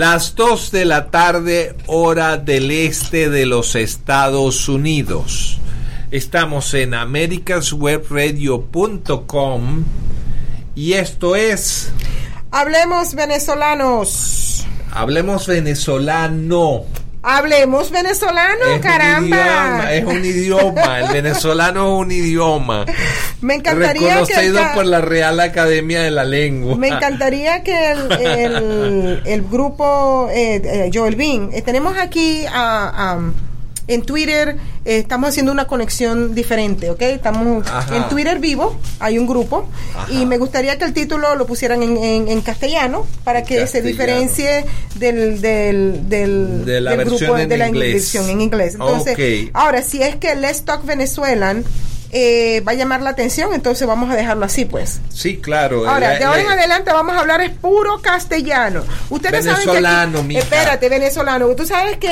Las 2 de la tarde, hora del este de los Estados Unidos. Estamos en americaswebradio.com y esto es Hablemos venezolanos. Hablemos venezolano. Hablemos venezolano, Es un caramba. idioma, es un idioma, el venezolano es un idioma. Me encantaría que reconocido acá- por la Real Academia de la Lengua. Me encantaría que el, el- el grupo eh, eh, Joel Bean, eh, tenemos aquí a- a- en Twitter, eh, estamos haciendo una conexión diferente, ¿ok? Estamos Ajá. en Twitter vivo, hay un grupo, Ajá. y me gustaría que el título lo pusieran en, en- en castellano para que se diferencie del, del, del, De la del versión en de la inglés. versión en inglés. Entonces, ahora, si es que Let's Talk Venezuelan eh, va a llamar la atención, entonces vamos a dejarlo así, pues. Sí, claro. Ahora, eh, de ahora en eh, adelante vamos a hablar es puro castellano. Ustedes saben que Venezolano, aquí- mija. espérate, venezolano. Tú sabes que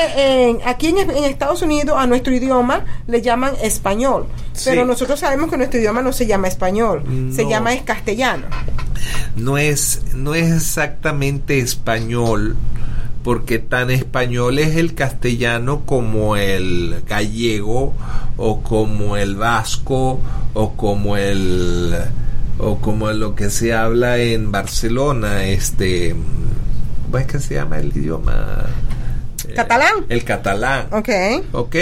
en- aquí en, en Estados Unidos a nuestro idioma le llaman español, Sí. pero nosotros sabemos que nuestro idioma no se llama español, se llama es castellano. no es, no es exactamente español, porque tan español es el castellano como el gallego, o como el vasco, o como el o como lo que se habla en Barcelona, este ¿cómo es que se llama el idioma? Eh, ¿Catalán? El catalán. Ok. ¿ok?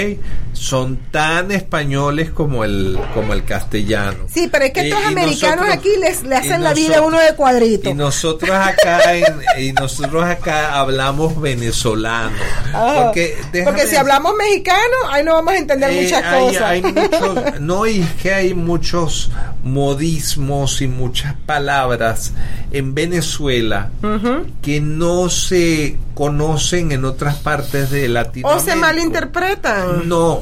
Son tan españoles como el como el castellano. Sí, pero es que Y- estos y americanos nosotros- aquí les, le hacen la vida a uno de cuadrito. Y nosotros acá en- y nosotros acá hablamos venezolano. Ah, porque, porque si decir- hablamos mexicano, ahí no vamos a entender eh, muchas hay- cosas. hay muchos- no, y es que hay muchos modismos y muchas palabras en Venezuela que no se conocen en otras partes de O Latinoamérica. se malinterpretan. No,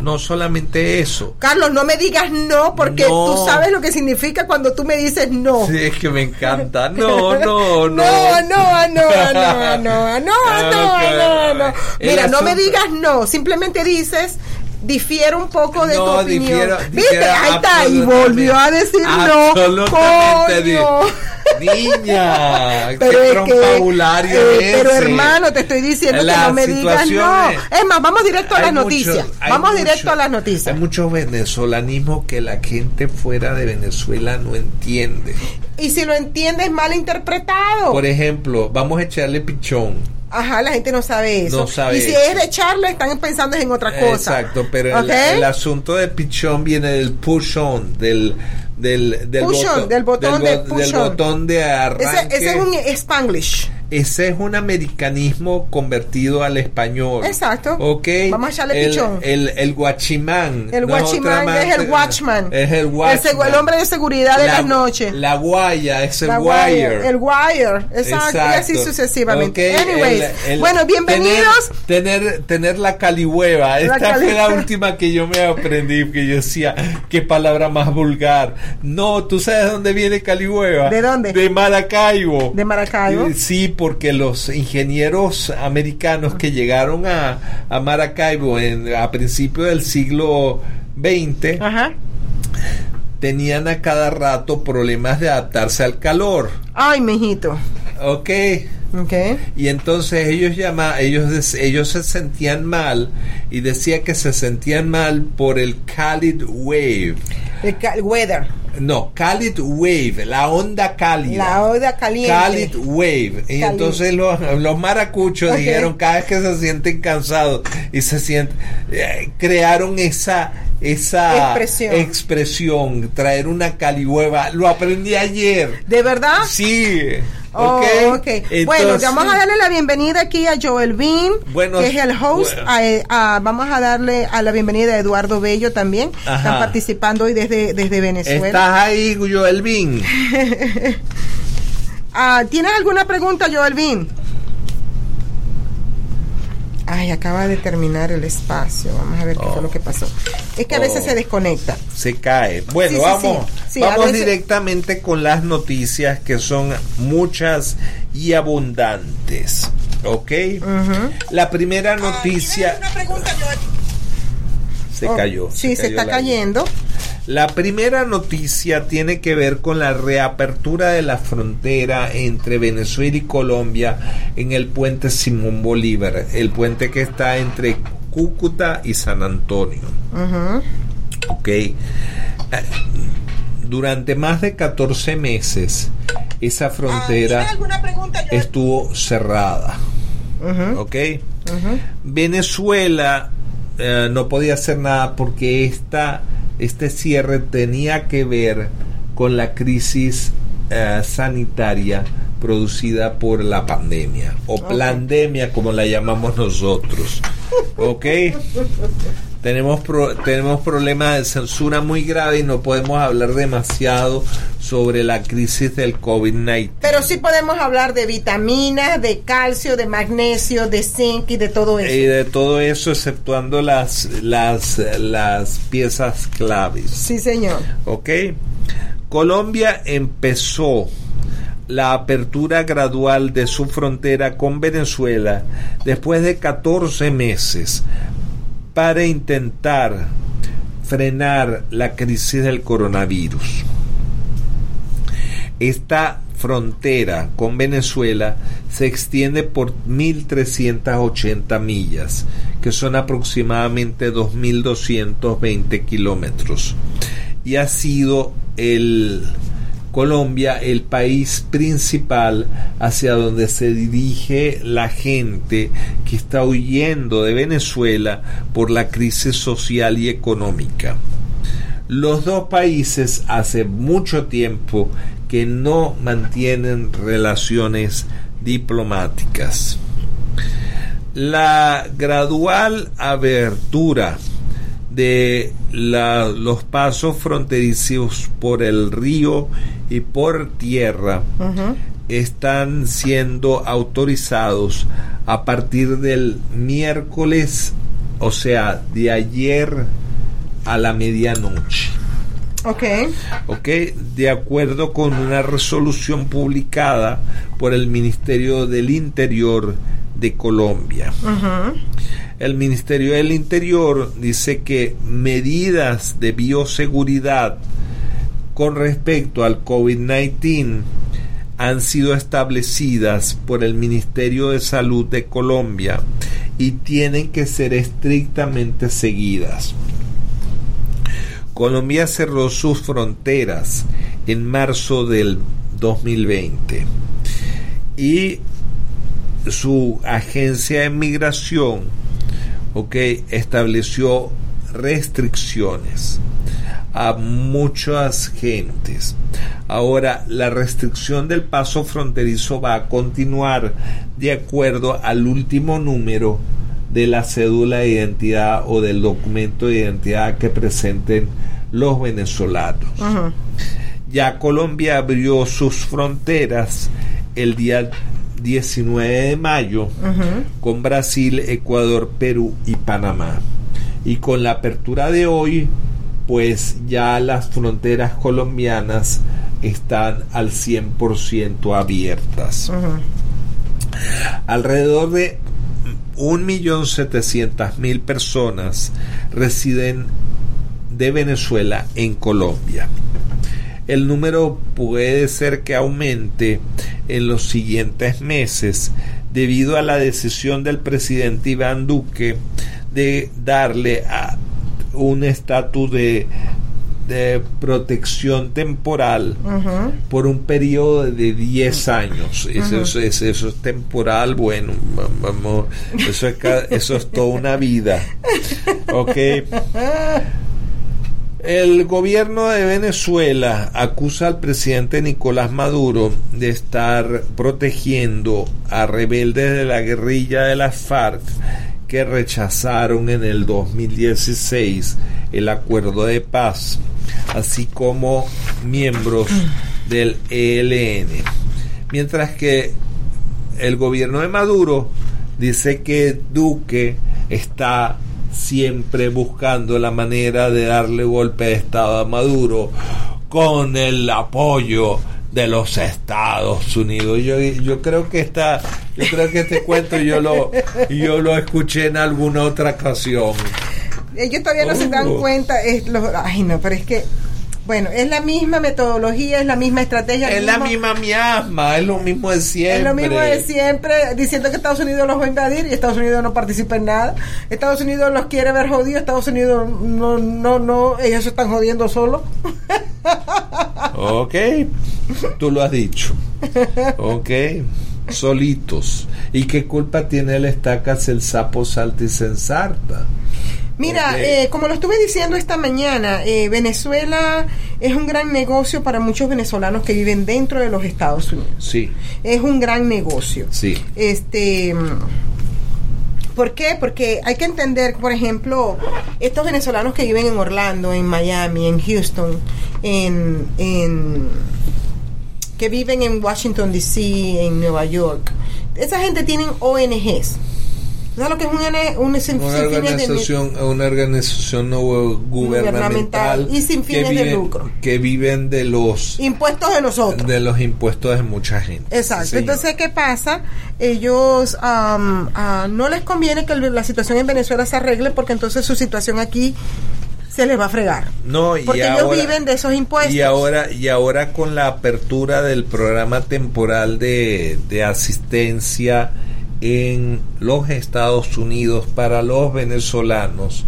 no solamente eso. Carlos, no me digas no, porque No. tú sabes lo que significa cuando tú me dices no. Sí, es que me encanta. No, no, no. No, no, no, no, no, no, no, no, no. El Mira, no me digas no, simplemente dices difiere un poco de tu opinión. difiero- ¿Viste? difiero Ahí está, y volvió a decir no. absolutamente Coño. Niña, Pero qué es que, eh, es pero hermano, te estoy diciendo que no me digas no. es- Es más, vamos directo a las mucho- noticias. Vamos mucho- directo a las noticias. Hay mucho venezolanismo que la gente fuera de Venezuela no entiende. Y si lo entiendes mal interpretado. Por ejemplo, vamos a echarle pichón. Ajá, la gente no sabe eso. No sabe y si eso. es de echarle, están pensando en otra cosa. Exacto, pero el, ¿Ok? el asunto de pichón viene del push on, del del del, Push on, del botón de bo- push del on. botón de arranque. Ese, ese es un Spanglish. Ese es un americanismo convertido al español. Exacto. Ok. Vamos a echarle el, pichón. El, el guachimán. El no guachimán es el watchman. Es el watchman. el hombre de seguridad de La- las noches. La guaya es el La wire. El wire. Exacto. Y así sucesivamente. Ok, Anyways. el- bueno, bienvenidos. Tener, tener, tener la calihueva. La Esta fue la última que yo me aprendí, que yo decía, qué palabra más vulgar. No, ¿tú sabes dónde viene calihueva? ¿De dónde? De Maracaibo. De Maracaibo. Eh, Sí, porque los ingenieros americanos que llegaron a, a Maracaibo en, a principios del siglo XX Ajá. tenían a cada rato problemas de adaptarse al calor. Ay, mijito. ¿Ok? Ok. Y entonces ellos llama, ellos ellos se sentían mal y decía que se sentían mal por el Khalid wave. El, weather. No, Khalid wave, la onda cálida. La oda caliente. Khalid Wave. Y entonces los, los maracuchos dijeron cada vez que se sienten cansados y se sienten, eh, crearon esa esa Expresión. expresión, traer una calihueva. Lo aprendí ayer. ¿De verdad? Sí. Oh, ok. ok. bueno, Entonces- vamos a darle la bienvenida aquí a Joel Bean, Bueno, que es el host. bueno. A- a- vamos a darle a la bienvenida a Eduardo Bello también. Ajá. Están participando hoy desde, desde Venezuela. ¿Estás ahí, Joel Bin? Ah, ¿Tienes alguna pregunta, Joel Bean? Ay, acaba de terminar el espacio. Vamos a ver qué Oh. fue lo que pasó. Es que a veces Oh. se desconecta. Se cae. Bueno, Sí, vamos, sí. Sí, a vamos veces- directamente con las noticias que son muchas y abundantes. ¿Ok? La primera noticia se Oh, cayó. Sí, se, cayó está la- cayendo. La primera noticia tiene que ver con la reapertura de la frontera entre Venezuela y Colombia en el puente Simón Bolívar, el puente que está entre Cúcuta y San Antonio. Ok. Eh, Durante más de 14 meses, esa frontera estuvo cerrada. Ujú. Venezuela eh, no podía hacer nada porque esta, este cierre tenía que ver con la crisis eh, sanitaria producida por la pandemia o pandemia como la llamamos nosotros. ¿Ok? Tenemos, pro- tenemos problemas de censura muy grave y no podemos hablar demasiado sobre la crisis del COVID-19. Pero sí podemos hablar de vitaminas, de calcio, de magnesio, de zinc y de todo eso. Y de todo eso, exceptuando las, las, las piezas claves. sí, señor. ¿Ok? Colombia empezó la apertura gradual de su frontera con Venezuela después de 14 meses para intentar frenar la crisis del coronavirus. Esta frontera con Venezuela se extiende por 1.380 millas, que son aproximadamente 2.220 kilómetros, y ha sido el Colombia el país principal hacia donde se dirige la gente que está huyendo de Venezuela por la crisis social y económica. Los dos países hace mucho tiempo que no mantienen relaciones diplomáticas. La gradual abertura de los pasos fronterizos por el río y por tierra están siendo autorizados a partir del miércoles, o sea, de ayer a la medianoche. Ok. ¿ok? De acuerdo con una resolución publicada por el Ministerio del Interior de Colombia. El Ministerio del Interior dice que medidas de bioseguridad con respecto al COVID-19 han sido establecidas por el Ministerio de Salud de Colombia y tienen que ser estrictamente seguidas. Colombia cerró sus fronteras en marzo del 2020 y su agencia de migración ok, estableció restricciones a muchas gentes. Ahora, la restricción del paso fronterizo va a continuar de acuerdo al último número de la cédula de identidad o del documento de identidad que presenten los venezolanos. Ya Colombia abrió sus fronteras el día 19 de mayo con Brasil, Ecuador, Perú y Panamá. Y con la apertura de hoy, pues ya las fronteras colombianas están al 100% abiertas. Alrededor de 1.700.000 personas residen de Venezuela en Colombia. El número puede ser que aumente en los siguientes meses debido a la decisión del presidente Iván Duque de darle a un estatus de, de protección temporal por un periodo de 10 años. Eso, es- es- eso es temporal, bueno, va- vamos, eso es, eso es toda una vida. Ok. El gobierno de Venezuela acusa al presidente Nicolás Maduro de estar protegiendo a rebeldes de la guerrilla de las FARC que rechazaron en el 2016 el acuerdo de paz, así como miembros del ELN. Mientras que el gobierno de Maduro dice que Duque está siempre buscando la manera de darle golpe de Estado a Maduro con el apoyo de los Estados Unidos. Yo, yo creo que está, yo creo que este cuento yo lo, yo lo escuché en alguna otra ocasión. Ellos todavía no se dan Oh. cuenta. Es lo, ay, no, pero es que, bueno, es la misma metodología, es la misma estrategia. Es la misma miasma, es lo mismo de siempre. Es lo mismo de siempre, diciendo que Estados Unidos los va a invadir y Estados Unidos no participa en nada. Estados Unidos los quiere ver jodidos, Estados Unidos no, no, no, ellos se están jodiendo solos. Ok, tú lo has dicho. Ok, solitos. ¿Y qué culpa tiene el estacas el sapo salta y se ensarta? Mira, eh, como lo estuve diciendo esta mañana, eh, Venezuela es un gran negocio para muchos venezolanos que viven dentro de los Estados Unidos. Sí, Es un gran negocio. sí. Este, ¿por qué? Porque hay que entender, por ejemplo, estos venezolanos que viven en Orlando, en Miami, en Houston, en, en que viven en Washington D.C., en Nueva York. Esa gente tienen ONGs. ¿Sabes lo que es un, N- un sin, Una sin fines de- organización, una organización no gubernamental Gubernamental y sin fines que de viven, lucro. que viven de los impuestos de nosotros? de los impuestos de mucha gente. Exacto. Sí. Entonces, ¿qué pasa? Ellos am, ah, no les conviene que la situación en Venezuela se arregle porque entonces su situación aquí se les va a fregar. No, y Porque ellos ahora- viven de esos impuestos. Y ahora, y ahora con la apertura del programa temporal de, de asistencia en los Estados Unidos para los venezolanos,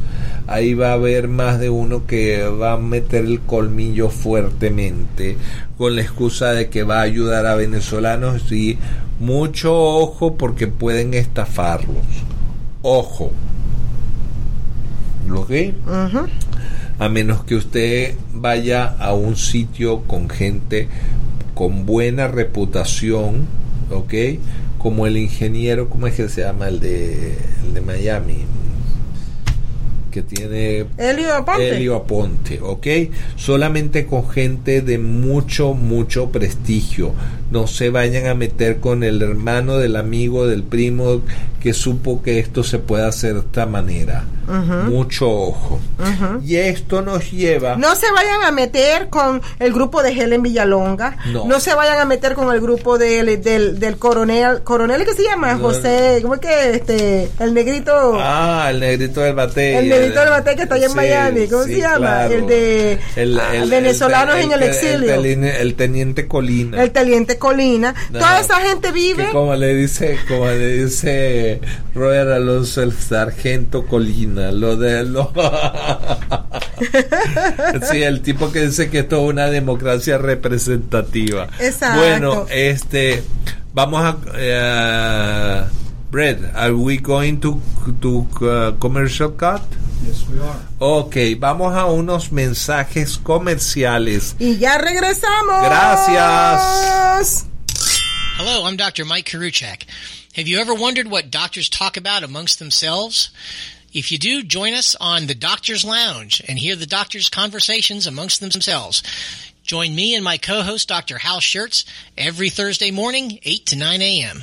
ahí va a haber más de uno que va a meter el colmillo fuertemente con la excusa de que va a ayudar a venezolanos y mucho ojo porque pueden estafarlos. Ojo. ¿Lo que? A menos que usted vaya a un sitio con gente con buena reputación, ¿ok? Como el ingeniero, ¿cómo es que se llama? El de, el de Miami, que tiene Elio Aponte. Helio Aponte, ¿ok? Solamente con gente de mucho, mucho prestigio. No se vayan a meter con el hermano del amigo, del primo que supo que esto se puede hacer de esta manera. Mucho ojo. Y esto nos lleva... No se vayan a meter con el grupo de Helen Villalonga. No. se vayan a meter con el grupo del, del, del coronel. ¿Coronel qué se llama? No. José. ¿Cómo es que? Este, el negrito. Ah, el negrito del bate. El negrito del bate que está allá en Sí, Miami. ¿Cómo sí, se llama? claro. El de ah, venezolanos en el exilio. El, teniente Colina. el teniente Colina. No. Toda esa gente que vive. como le dice, como le dice Robert Alonso, el sargento Colina, lo de lo sí, el tipo que dice que esto es una democracia representativa. Exacto. Bueno, este, vamos a eh, Brett, are we going to to uh, commercial cut? Yes, we are. Ok, vamos a unos mensajes comerciales. Y ya regresamos. Gracias. Hello, I'm Dr. Mike Karuchak. Have you ever wondered what doctors talk about amongst themselves? If you do, join us on the Doctor's Lounge and hear the doctors' conversations amongst themselves. Join me and my co-host, Dr. Hal Schertz, every Thursday morning, 8 to 9 a.m.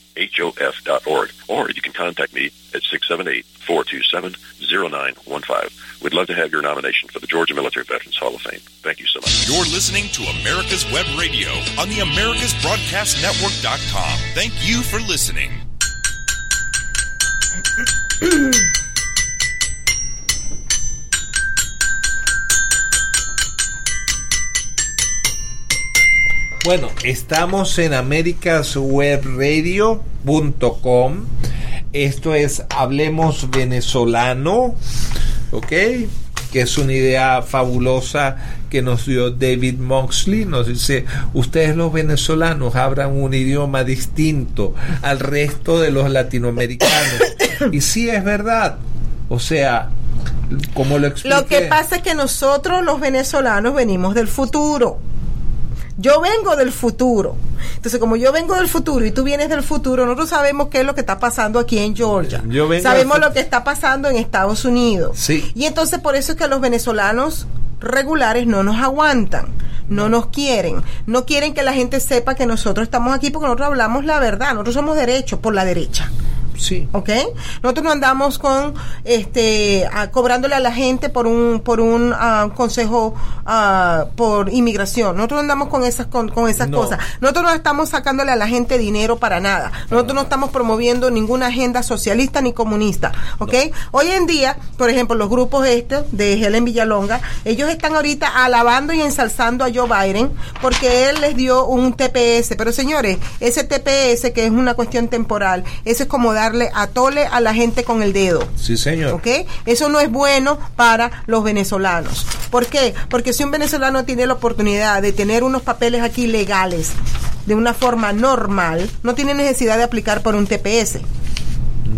www.gmbhof.org, or you can contact me at 678-427-0915. We'd love to have your nomination for the Georgia Military Veterans Hall of Fame. Thank you so much. You're listening to America's Web Radio on the AmericasBroadcastNetwork.com. Thank you for listening. Bueno, estamos en americaswebradio.com. Esto es Hablemos Venezolano, ¿ok? Que es una idea fabulosa que nos dio David Moxley. Nos dice, ustedes los venezolanos hablan un idioma distinto al resto de los latinoamericanos. y sí es verdad. O sea, como lo expliqué. Lo que pasa es que nosotros los venezolanos venimos del futuro. Yo vengo del futuro. Entonces, como yo vengo del futuro y tú vienes del futuro, nosotros sabemos qué es lo que está pasando aquí en Georgia. Yo vengo sabemos lo que está pasando en Estados Unidos. Sí. Y entonces por eso es que los venezolanos regulares no nos aguantan, no nos quieren, no quieren que la gente sepa que nosotros estamos aquí porque nosotros hablamos la verdad, nosotros somos derechos por la derecha. Sí. ¿ok? Nosotros no andamos con, este, cobrándole a la gente por un, por un ah, consejo ah, por inmigración. Nosotros no andamos con esas, con, con esas No. cosas. Nosotros no estamos sacándole a la gente dinero para nada. Nosotros no estamos promoviendo ninguna agenda socialista ni comunista, ¿ok? Hoy en día, por ejemplo, los grupos estos de Helen Villalonga, ellos están ahorita alabando y ensalzando a Joe Biden porque él les dio un TPS. Pero señores, ese TPS que es una cuestión temporal, eso es como darle a tole a la gente con el dedo. Sí, señor. ¿Ok? Eso no es bueno para los venezolanos. ¿Por qué? Porque si un venezolano tiene la oportunidad de tener unos papeles aquí legales de una forma normal, no tiene necesidad de aplicar por un TPS.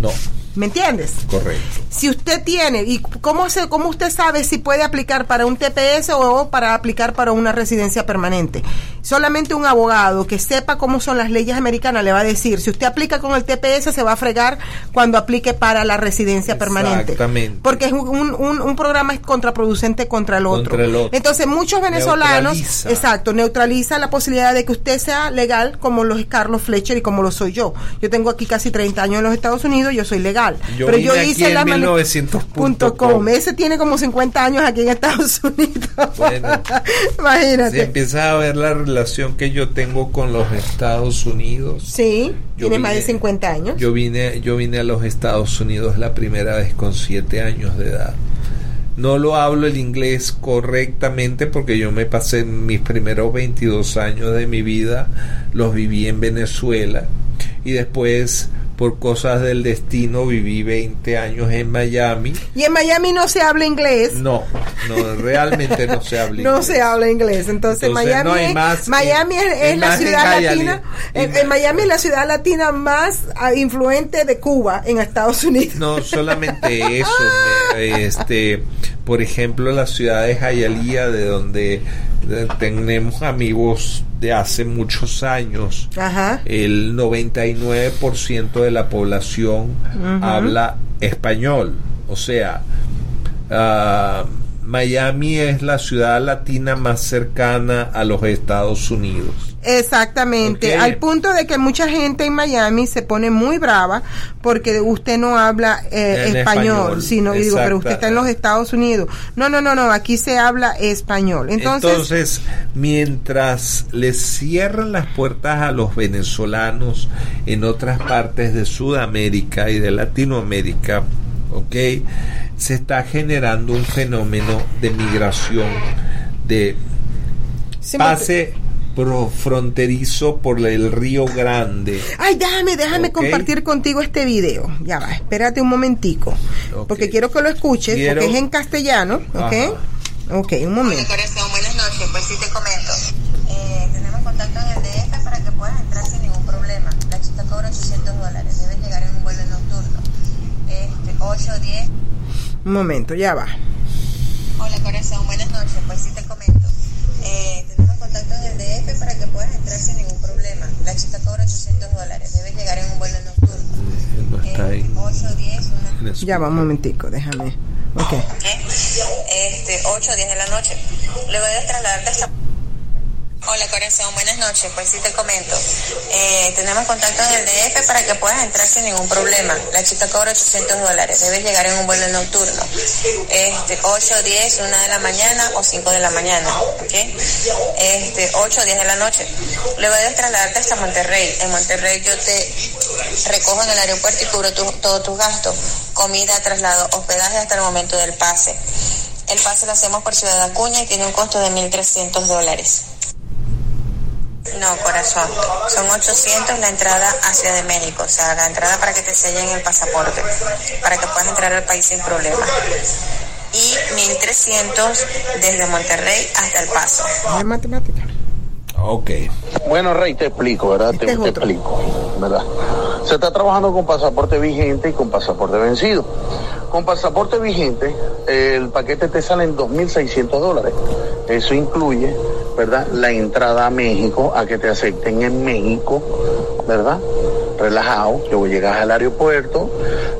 No, ¿Me entiendes? correcto. Si usted tiene, ¿y cómo, se, cómo usted sabe si puede aplicar para un TPS o para aplicar para una residencia permanente? Solamente un abogado que sepa cómo son las leyes americanas le va a decir, si usted aplica con el TPS se va a fregar cuando aplique para la residencia permanente. Exactamente. Porque es un, un, un programa contraproducente contra el otro. Contra el otro. Entonces muchos venezolanos, Neutraliza. exacto, neutraliza la posibilidad de que usted sea legal como los Carlos Fletcher y como lo soy yo. Yo tengo aquí casi 30 años en los Estados Unidos, yo soy legal. Yo pero vine yo hice la mane- 1900.com. punto com. Ese tiene como 50 años aquí en Estados Unidos. Bueno. Imagínate. Si empiezas a ver la relación que yo tengo con los Estados Unidos. Sí, Yo tiene más de vine- 50 años. Yo vine, yo vine a los Estados Unidos la primera vez con siete años de edad. No lo hablo el inglés correctamente porque yo me pasé mis primeros 22 años de mi vida, los viví en Venezuela y después por cosas del destino viví 20 años en Miami. y en Miami no se habla inglés. No, no, realmente no se habla No inglés. se habla inglés, entonces, Entonces, Miami, no hay es, más Miami es, la en ciudad latina, en, Y- en Miami es la ciudad latina más ah, influente de Cuba en Estados Unidos. No solamente eso, este, por ejemplo, la ciudad de Hialeah, de donde tenemos amigos de hace muchos años, Ajá. el 99% de la población habla español, o sea, ah, Miami es la ciudad latina más cercana a los Estados Unidos. Exactamente, al punto de que mucha gente en Miami se pone muy brava porque usted no habla eh, español, español, sino digo, pero usted está en los Estados Unidos. No, no, no, no, aquí se habla español. Entonces, Entonces, mientras les cierran las puertas a los venezolanos en otras partes de Sudamérica y de Latinoamérica, ¿ok? Se está generando un fenómeno de migración, de pase pro- fronterizo por el Río Grande. Ay, déjame, déjame compartir contigo este video. Ya va, espérate un momentico. Porque quiero que lo escuches, Quiero- porque es en castellano, ¿ok? Ajá. Ok, un Hola momento. corazón, buenas noches. Pues sí te comento. 8 o 10. Un momento, ya va. Hola corazón, buenas noches. Pues sí te comento. Eh, tenemos contactos del DF para que puedas entrar sin ningún problema. La chica cobra 800 dólares. Debes llegar en un vuelo nocturno. No está eh, ahí. Eh, 8 o 10. Una... Ya va un momentico, déjame. Ok. ¿Eh? Este, 8 o 10 de la noche. Le voy a trasladarte hasta... Hola corazón, buenas noches. Pues sí te comento. Eh, tenemos contacto en el DF para que puedas entrar sin ningún problema. La chica cobra 800 dólares. Debes llegar en un vuelo nocturno. Este, 8, 10, 1 de la mañana o 5 de la mañana. ¿ok? Este, 8 o 10 de la noche. Luego debes trasladarte hasta Monterrey. En Monterrey yo te recojo en el aeropuerto y cubro todos tus gastos. Comida, traslado, hospedaje hasta el momento del pase. El pase lo hacemos por Ciudad Acuña y tiene un costo de 1.300 dólares. No, corazón. Son 800 la entrada a Ciudad de México. O sea, la entrada para que te sellen el pasaporte. Para que puedas entrar al país sin problema. Y 1300 desde Monterrey hasta El Paso. Es matemática. Ok. Bueno, Rey, te explico, ¿verdad? Este te, te explico, ¿verdad? Se está trabajando con pasaporte vigente y con pasaporte vencido. Con pasaporte vigente, el paquete te sale en 2.600 dólares. Eso incluye, ¿verdad? La entrada a México, a que te acepten en México, ¿verdad? Relajado, que llegas al aeropuerto,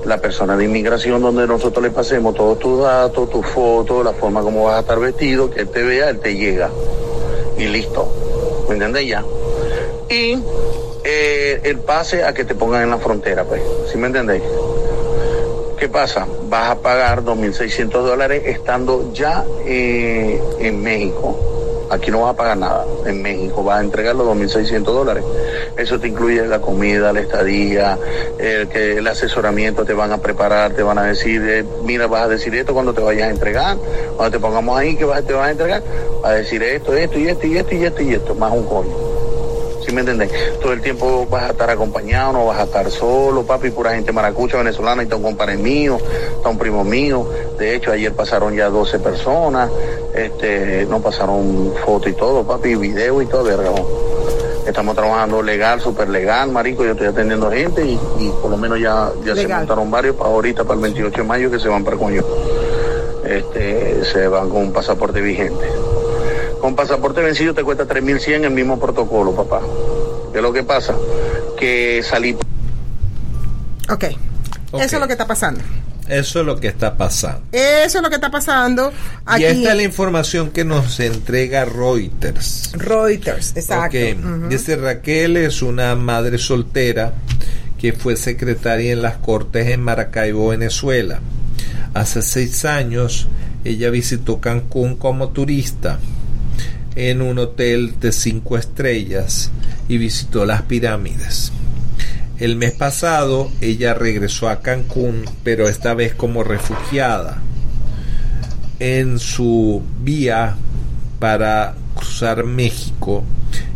la persona de inmigración donde nosotros le pasemos todos tus datos, tus fotos, la forma como vas a estar vestido, que él te vea, él te llega. Y listo. ¿Me entiendes ya? Y eh, el pase a que te pongan en la frontera, pues. ¿Sí me entendéis? ¿Qué pasa? Vas a pagar 2.600 dólares estando ya eh, en México. Aquí no vas a pagar nada. En México vas a entregar los 2.600 dólares. Eso te incluye la comida, la estadía, el, que el asesoramiento te van a preparar, te van a decir, eh, mira, vas a decir esto cuando te vayas a entregar, cuando te pongamos ahí que vas, te vas a entregar, vas a decir esto, esto y esto y esto y esto y esto, más un coño. ¿Sí me entiendes? Todo el tiempo vas a estar acompañado, no vas a estar solo, papi, pura gente maracucha venezolana, y está un compadre mío, está un primo mío. De hecho, ayer pasaron ya 12 personas, este, no pasaron foto y todo, papi, video y todo, verga. Estamos trabajando legal, súper legal, marico, yo estoy atendiendo gente y, y por lo menos ya, ya se montaron varios para ahorita, para el 28 de mayo, que se van para coño. Este, se van con un pasaporte vigente. Con pasaporte vencido te cuesta 3.100 el mismo protocolo, papá. ¿Qué es lo que pasa? Que salí Ok. Ok. Eso es lo que está pasando. Eso es lo que está pasando. Eso es lo que está pasando aquí. Y esta es la información que nos entrega Reuters. Reuters, exacto. Ok, Ujú. Dice Raquel es una madre soltera que fue secretaria en las Cortes en Maracaibo, Venezuela. Hace seis años ella visitó Cancún como turista en un hotel de cinco estrellas y visitó las pirámides. El mes pasado ella regresó a Cancún, pero esta vez como refugiada. En su vía para cruzar México,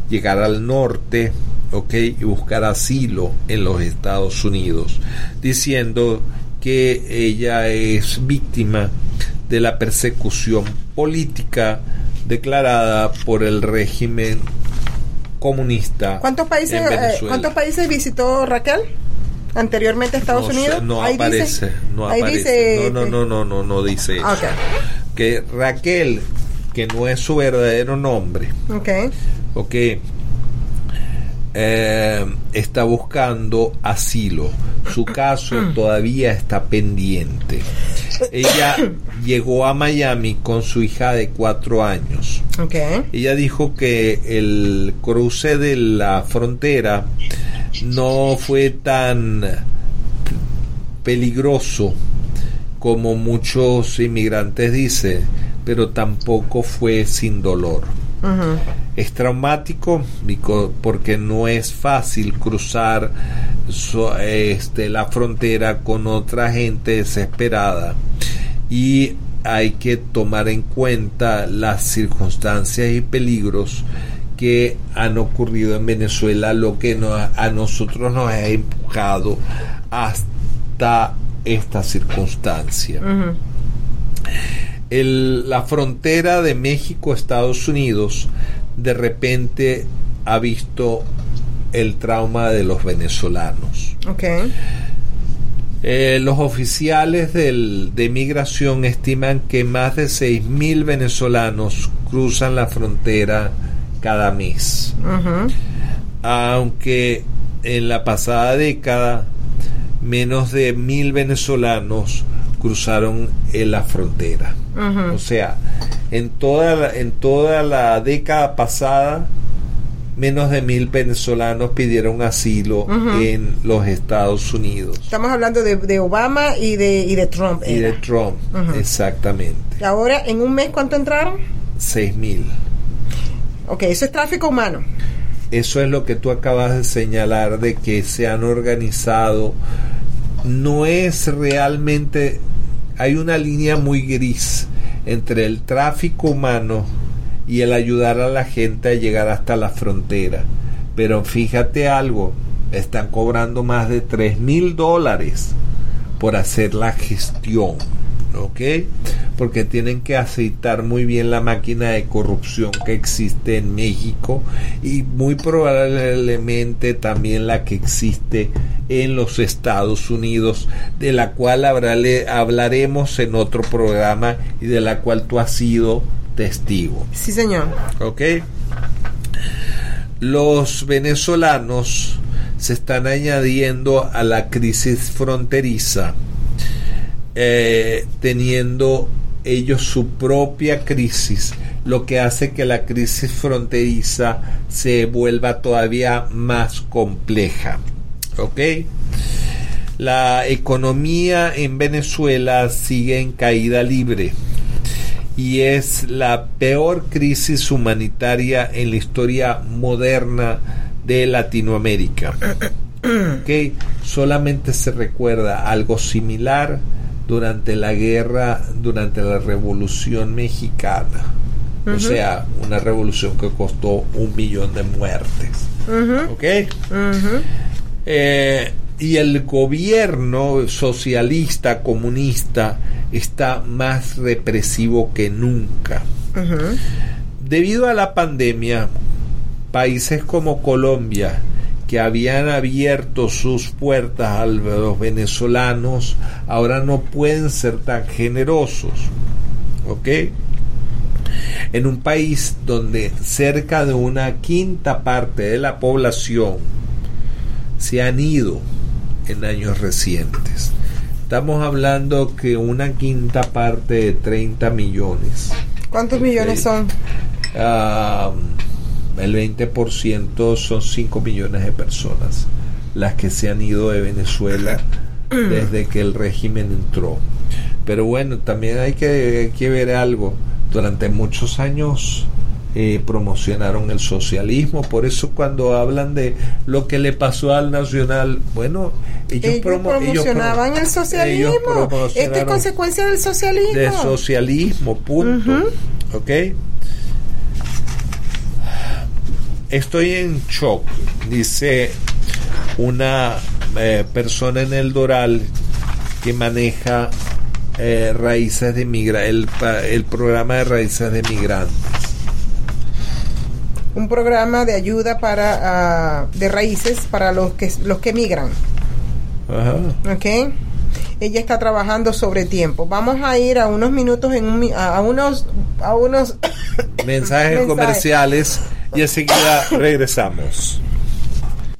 llegar al norte, ok, y buscar asilo en los Estados Unidos, diciendo que ella es víctima de la persecución política declarada por el régimen comunista. ¿Cuántos países, eh. ¿Cuántos países visitó Raquel? Anteriormente a Estados No Unidos. no Ahí aparece, dice- no ahí aparece. dice- no, no, no, no, no, no dice eso. Que Raquel, que no es su verdadero nombre, Ok. ok, eh, está buscando asilo. Su caso todavía está pendiente. Ella llegó a Miami con su hija de cuatro años. Ella dijo que el cruce de la frontera no fue tan peligroso como muchos inmigrantes dicen, pero tampoco fue sin dolor. Es traumático porque no es fácil cruzar so- este, la frontera con otra gente desesperada. Y hay que tomar en cuenta las circunstancias y peligros que han ocurrido en Venezuela, lo que a nosotros nos ha empujado hasta esta circunstancia. El- la frontera de México-Estados Unidos de repente ha visto el trauma de los venezolanos. Ok. Eh, los oficiales del- de migración estiman que más de 6.000 venezolanos cruzan la frontera cada mes. Aunque en la pasada década menos de mil venezolanos cruzaron en la frontera. O sea, en toda la, en toda la década pasada, menos de mil venezolanos pidieron asilo en los Estados Unidos. Estamos hablando de, de Obama y de, y de Trump. Y de. Trump, exactamente. Ahora, en un mes, ¿cuánto entraron? Seis mil. Ok, eso es tráfico humano. Eso es lo que tú acabas de señalar de que se han organizado. No es realmente, hay una línea muy gris entre el tráfico humano y el ayudar a la gente a llegar hasta la frontera. Pero fíjate algo, están cobrando más de tres mil dólares por hacer la gestión. ¿Ok? Porque tienen que aceitar muy bien la máquina de corrupción que existe en México y muy probablemente también la que existe en los Estados Unidos, de la cual hablaremos en otro programa y de la cual tú has sido testigo. Sí, señor. ¿Ok? Los venezolanos se están añadiendo a la crisis fronteriza eh, teniendo ellos su propia crisis, lo que hace que la crisis fronteriza se vuelva todavía más compleja. ¿Ok? La economía en Venezuela sigue en caída libre y es la peor crisis humanitaria en la historia moderna de Latinoamérica. ¿Ok? Solamente se recuerda algo similar durante la guerra, durante la revolución mexicana. O sea, una revolución que costó un millón de muertes. ¿Ok? Eh, y el gobierno socialista, comunista, está más represivo que nunca. Debido a la pandemia, países como Colombia, que habían abierto sus puertas a los venezolanos ahora no pueden ser tan generosos. ¿Ok? En un país donde cerca de una quinta parte de la población se han ido en años recientes. Estamos hablando que una quinta parte de 30 millones. ¿Cuántos millones son? Ah, el 20% son 5 millones de personas las que se han ido de Venezuela desde que el régimen entró. Pero bueno, también hay que, ver algo. Durante muchos años eh, promocionaron el socialismo, por eso cuando hablan de lo que le pasó al Nacional, bueno, ellos, promocionaban el socialismo. Esto es consecuencia del socialismo. De socialismo, punto. ¿Ok? Estoy en shock, dice una eh, persona en el Doral que maneja eh, raíces de migra el, el programa de raíces de migrantes. Un programa de ayuda para uh, de raíces para los que los que migran. Ajá. Ok. Ella está trabajando sobre tiempo. Vamos a ir a unos minutos en un, a unos a unos mensajes comerciales y enseguida regresamos.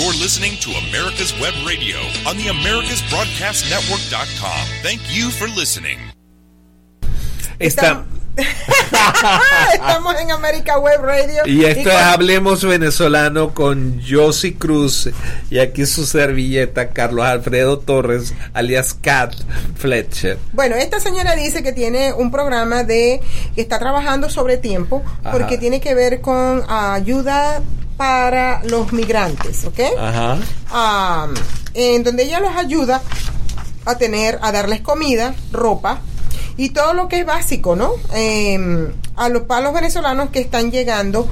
You're listening to America's Web Radio on the AmericasBroadcastNetwork.com. Thank you for listening. Está, Estamos en América Web Radio. Y esto es Hablemos Venezolano con Josie Cruz y aquí su servilleta Carlos Alfredo Torres, alias Cat Fletcher. Bueno, esta señora dice que tiene un programa de que está trabajando sobre tiempo porque tiene que ver con ayuda para los migrantes, ¿ok? Ajá. en donde ella los ayuda a tener, a darles comida, ropa, y todo lo que es básico, ¿no? Em, a los palos venezolanos que están llegando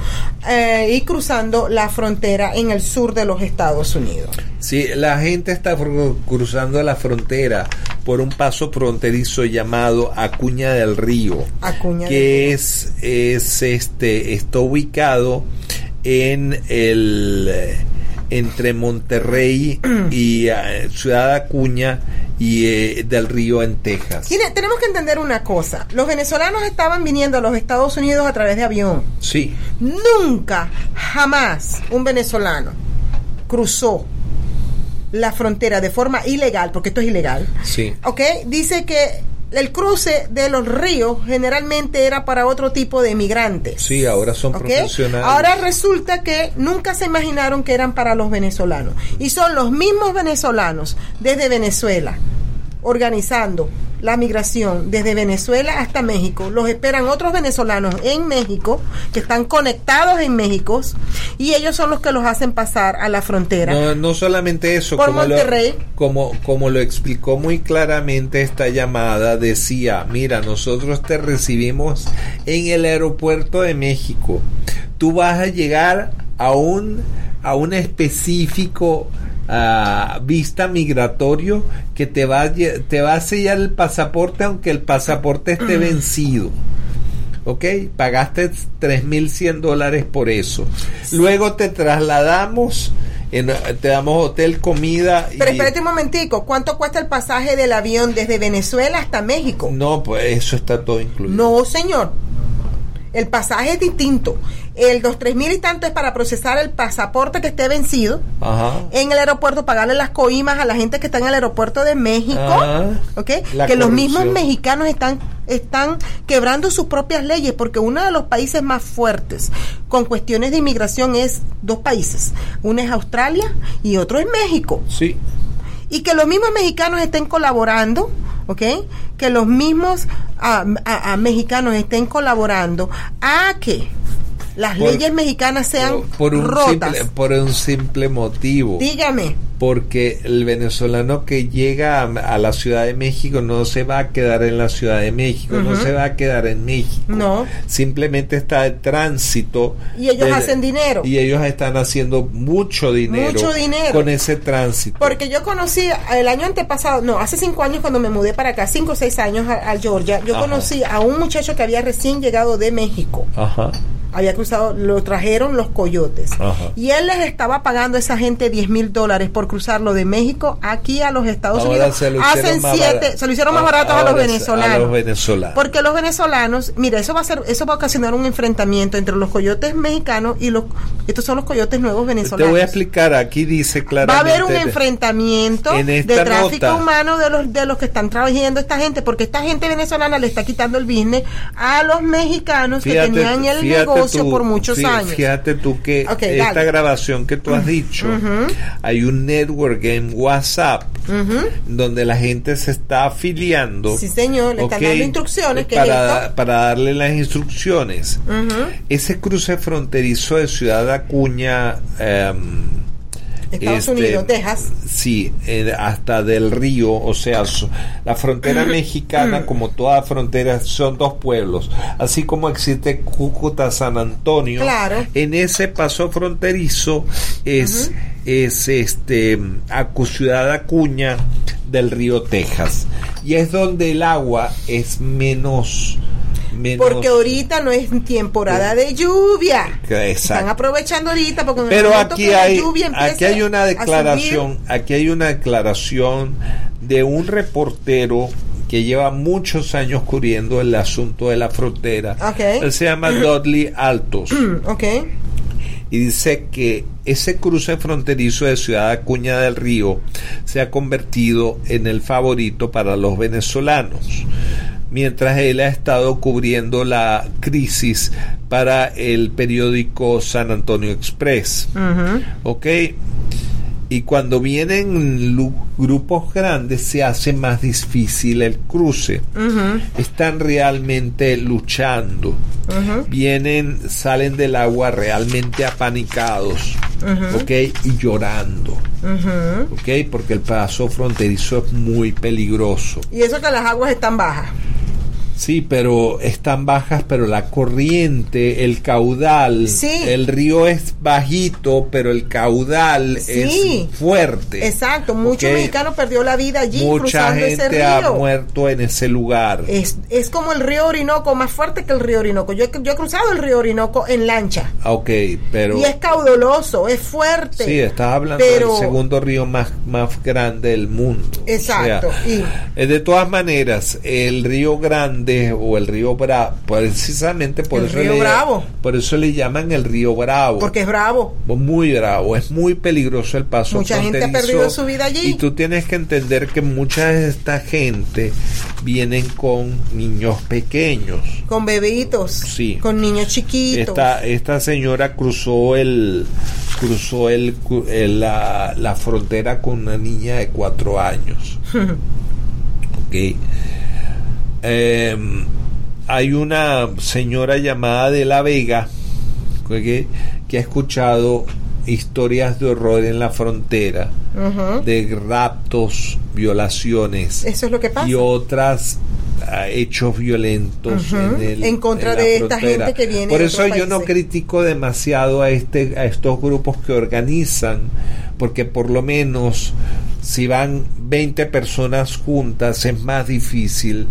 eh, y cruzando la frontera en el sur de los Estados Unidos. Sí, la gente está cruzando la frontera por un paso fronterizo llamado Acuña del Río, Acuña que es, es este está ubicado en el entre Monterrey y eh, Ciudad Acuña y eh, del Río en Texas. Tiene- tenemos que entender una cosa. Los venezolanos estaban viniendo a los Estados Unidos a través de avión. Sí, Nunca, jamás un venezolano cruzó la frontera de forma ilegal, porque esto es ilegal. sí. ¿Ok? Dice que el cruce de los ríos generalmente era para otro tipo de migrantes. Sí, ahora son profesionales. Ahora resulta que nunca se imaginaron que eran para los venezolanos. Y son los mismos venezolanos desde Venezuela organizando la migración desde Venezuela hasta México. Los esperan otros venezolanos en México que están conectados en México y ellos son los que los hacen pasar a la frontera. No, no solamente eso, Por como lo, Monterrey. como, como lo explicó muy claramente esta llamada, decía, mira, nosotros te recibimos en el aeropuerto de México. Tú vas a llegar a un, a un específico ah, vista migratorio que te va, te va a sellar el pasaporte aunque el pasaporte esté vencido. ¿ok? Pagaste 3.100 dólares por eso. Luego te trasladamos, en- te damos hotel, comida. Pero y- espérate un momentico, ¿cuánto cuesta el pasaje del avión desde Venezuela hasta México? No, pues eso está todo incluido. No, señor. El pasaje es distinto. El dos tres mil y tanto es para procesar el pasaporte que esté vencido. Ajá. En el aeropuerto, pagarle las coimas a la gente que está en el aeropuerto de México. Ajá. Que los mismos mexicanos están, están quebrando sus propias leyes porque uno de los países más fuertes con cuestiones de inmigración es dos países. Uno es Australia y otro es México Sí. Y que los mismos mexicanos estén colaborando, ¿ok? Que los mismos ah, ah, ah, mexicanos estén colaborando a que las Por- leyes mexicanas sean Por un, rotas. simple, por un simple motivo. Dígame. Porque el venezolano que llega a, a la Ciudad de México no se va a quedar en la Ciudad de México, no se va a quedar en México. No. Simplemente está de tránsito. Y ellos de- hacen dinero. Y ellos están haciendo mucho dinero. Mucho dinero. Con ese tránsito. Porque yo conocí el año antepasado, no, hace cinco años cuando me mudé para acá, cinco o seis años a, a Georgia, yo Ajá. conocí a un muchacho que había recién llegado de México. Ajá. Había cruzado, lo trajeron los coyotes. Ajá. Y él les estaba pagando a esa gente 10 mil dólares por cruzarlo de México aquí a los Estados Ahora Unidos. se lo Hacen siete, se lo hicieron más barato a los venezolanos. a los venezolanos. Porque los venezolanos, mira, eso va a ser, eso va a ocasionar un enfrentamiento entre los coyotes mexicanos y los, estos son los coyotes nuevos Te venezolanos. voy a explicar, aquí dice Va a claramente. haber un enfrentamiento en de tráfico nota. humano de los de los que están trabajando esta gente, porque esta gente venezolana le está quitando el business a los mexicanos que tenían el fíjate negocio tú, por muchos fí- años. Fíjate tú que Ok, esta dale. grabación que tú has dicho, hay un network en WhatsApp Ujú. donde la gente se está afiliando. Sí, señor, le están ¿ok? dando instrucciones, ¿qué es para, para darle las instrucciones. Ujú. Ese cruce fronterizo de Ciudad Acuña, em, Estados este, Unidos, Texas. Sí, eh, hasta del río, o sea, so- la frontera mexicana, como toda frontera, son dos pueblos. Así como existe Cúcuta, San Antonio, Claro. en ese paso fronterizo es, es este Acu- Ciudad Acuña del río Texas. Y es donde el agua es menos. Menos Porque ahorita no es temporada de lluvia. que- Están exacto. aprovechando ahorita porque Pero aquí que la hay, lluvia aquí hay una declaración, aquí hay una declaración de un reportero que lleva muchos años cubriendo el asunto de la frontera. Él se llama Dudley Altos subir. Ok. y dice que ese cruce fronterizo de Ciudad Acuña del Río se ha convertido en el favorito para los venezolanos, mientras él ha estado cubriendo la crisis para el periódico San Antonio Express. ¿Ok? Y cuando vienen grupos grandes se hace más difícil el cruce. Están realmente luchando. Vienen, salen del agua realmente apanicados. ¿Ok? Y llorando. ¿Ok? Porque el paso fronterizo es muy peligroso. Y eso que las aguas están bajas. Sí, pero están bajas, pero la corriente, el caudal, Sí. el río es bajito, pero el caudal Sí. es fuerte. Exacto, muchos Ok. mexicanos perdió la vida allí Mucha cruzando ese gente ha río. muerto en ese lugar. Es, es como el río Orinoco, más fuerte que el río Orinoco. Yo, he- yo he cruzado el río Orinoco en lancha. Ah, Ok, pero y es caudaloso, es fuerte. sí, estás hablando pero- del segundo río más, más grande del mundo. O Exacto. sea, y Eh, De todas maneras, el río Grande o el río Bravo, precisamente por El eso río le, Bravo. por eso le llaman el río Bravo. porque es bravo. muy bravo, es muy peligroso el paso Mucha gente ha perdido su vida allí. Y tú tienes que entender que mucha de esta gente vienen con niños pequeños. Con bebitos. Sí. Con niños chiquitos. Esta, esta señora cruzó el cruzó el, la, la frontera con una niña de cuatro años. Ok. Em, hay una señora llamada de La Vega ok, que ha escuchado historias de horror en la frontera, de raptos, violaciones Eso es lo que pasa. y otras ah, hechos violentos en, el- En contra de esta frontera. gente que viene Por de eso yo no critico demasiado a este a estos grupos que organizan, porque por lo menos si van 20 personas juntas es más difícil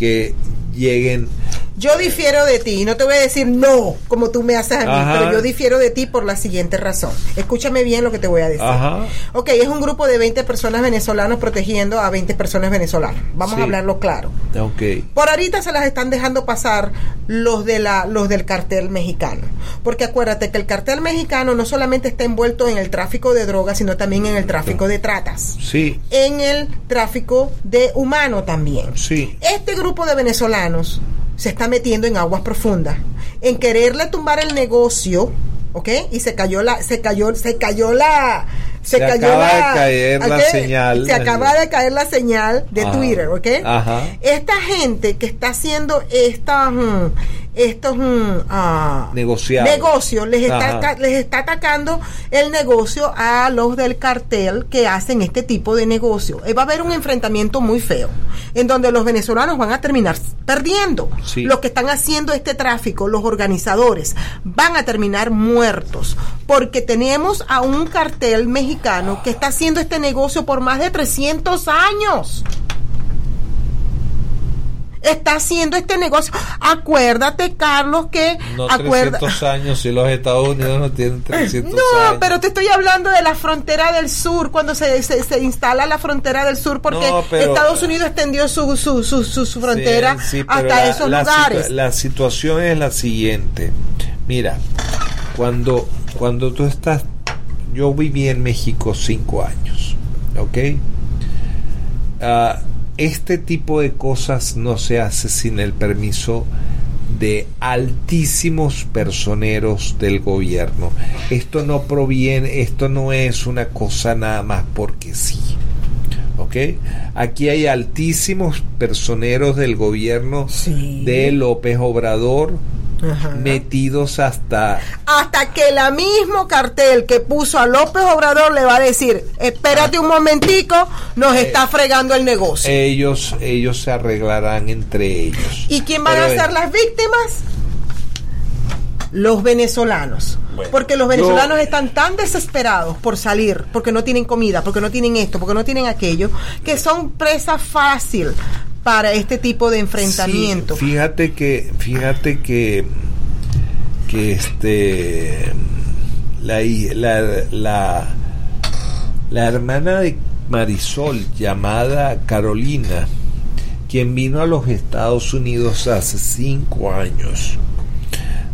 que lleguen Yo difiero de ti, y no te voy a decir no, como tú me haces a mí, Ajá. pero yo difiero de ti por la siguiente razón. Escúchame bien lo que te voy a decir. Ajá. Ok, es un grupo de 20 personas venezolanas protegiendo a 20 personas venezolanas. Vamos Sí. a hablarlo claro. Ok. Por ahorita se las están dejando pasar los de la los del cartel mexicano, porque acuérdate que el cartel mexicano no solamente está envuelto en el tráfico de drogas, sino también en el tráfico de tratas, Sí, en el tráfico de humano también. sí. Este grupo de venezolanos se está metiendo en aguas profundas, en quererle tumbar el negocio, ¿ok? Y se cayó la, se cayó, se cayó la, se, Se cayó acaba la, de caer la señal. Se acaba de caer la señal de Ajá. Twitter, ¿ok? Ajá. Esta gente que está haciendo estas, mm, estos mm, ah, negocios, les está, les está atacando el negocio a los del cartel que hacen este tipo de negocio. Eh, va a haber un enfrentamiento muy feo, en donde los venezolanos van a terminar perdiendo. Sí. Los que están haciendo este tráfico, los organizadores, van a terminar muertos, porque tenemos a un cartel mexicano que está haciendo este negocio por más de 300 años está haciendo este negocio. Acuérdate, Carlos, que No acuerda- 300 años, si los Estados Unidos no tienen 300 No, años. pero te estoy hablando de la frontera del sur, cuando se, se, se instala la frontera del sur, porque No, pero- Estados Unidos extendió su, su, su, su, su frontera Sí, sí, pero hasta la- esos la lugares. la situación es la siguiente. Mira, cuando, cuando tú estás... Yo viví en México cinco años, ¿ok? Ah, este tipo de cosas no se hace sin el permiso de altísimos personeros del gobierno. Esto no proviene, esto no es una cosa nada más porque sí. ¿ok? Aquí hay altísimos personeros del gobierno Sí. de López Obrador Ajá. metidos hasta hasta que el mismo cartel que puso a López Obrador le va a decir, espérate un momentico, nos Eh, está fregando el negocio. ellos ellos se arreglarán entre ellos. ¿Y quién van Pero, a ser las víctimas? Los venezolanos. Bueno, porque los yo- venezolanos están tan desesperados por salir, porque no tienen comida, porque no tienen esto, porque no tienen aquello, que son presa fácil para este tipo de enfrentamiento. Sí, fíjate que, fíjate que, que este, la, la, la hermana de Marisol, llamada Carolina, quien vino a los Estados Unidos hace cinco años,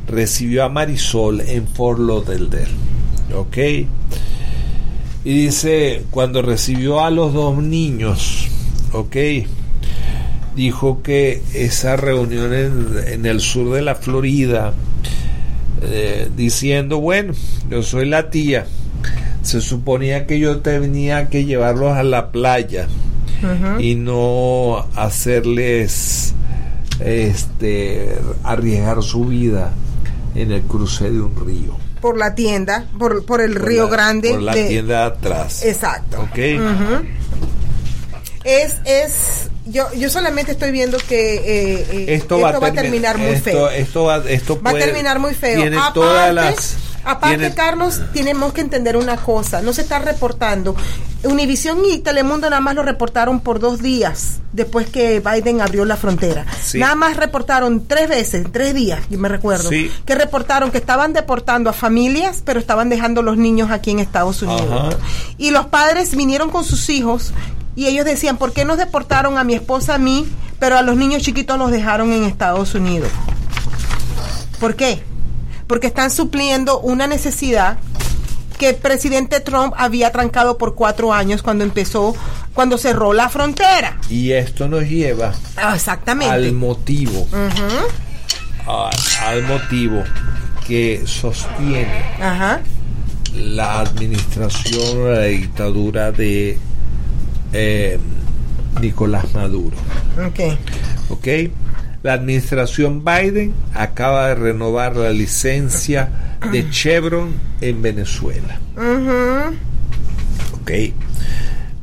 recibió a Marisol en Fort Lauderdale, ¿ok? Y dice, cuando recibió a los dos niños, ¿ok? Dijo que esa reunión en, en el sur de la Florida, eh, diciendo, bueno, yo soy la tía, se suponía que yo tenía que llevarlos a la playa y no hacerles este arriesgar su vida en el cruce de un río. Por la tienda, por, por el Por Río la- Grande. Por la de- tienda atrás. Exacto. Ok. Es, es yo, yo solamente estoy viendo que eh, eh, esto, va, a termi- terminar muy esto- feo. Esto va, esto Va a terminar muy feo. Tiene Aparte, todas las. aparte tiene- Carlos, tenemos que entender una cosa. No se está reportando. Univisión y Telemundo nada más lo reportaron por dos días después que Biden abrió la frontera. Sí. Nada más reportaron tres veces, tres días, yo me recuerdo, Sí. que reportaron que estaban deportando a familias, pero estaban dejando los niños aquí en Estados Unidos. Ajá. Y los padres vinieron con sus hijos y ellos decían, ¿por qué nos deportaron a mi esposa, a mí, pero a los niños chiquitos los dejaron en Estados Unidos? ¿Por qué? Porque están supliendo una necesidad que el presidente Trump había trancado por cuatro años cuando empezó, cuando cerró la frontera. Y esto nos lleva Ah, Exactamente. al motivo, Ujú, a- al motivo que sostiene Ajá. la administración o la dictadura de eh, Nicolás Maduro. Ok. ¿ok? La administración Biden acaba de renovar la licencia de Chevron en Venezuela. Ujú. ¿ok?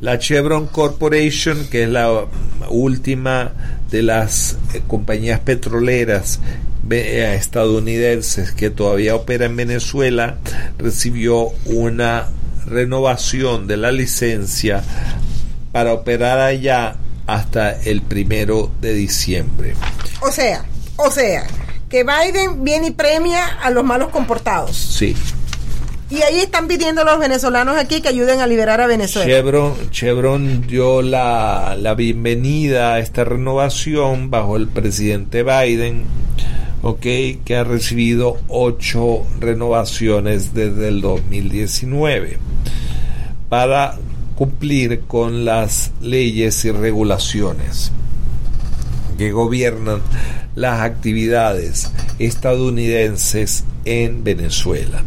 La Chevron Corporation, que es la última de las eh, compañías petroleras eh, estadounidenses que todavía opera en Venezuela, recibió una renovación de la licencia para operar allá hasta el primero de diciembre. O sea, o sea, que Biden viene y premia a los malos comportados. Sí. Y ahí están pidiendo a los venezolanos aquí que ayuden a liberar a Venezuela. Chevron, Chevron dio la, la bienvenida a esta renovación bajo el presidente Biden, ok, que ha recibido ocho renovaciones desde el 2019 para cumplir con las leyes y regulaciones que gobiernan las actividades estadounidenses en Venezuela.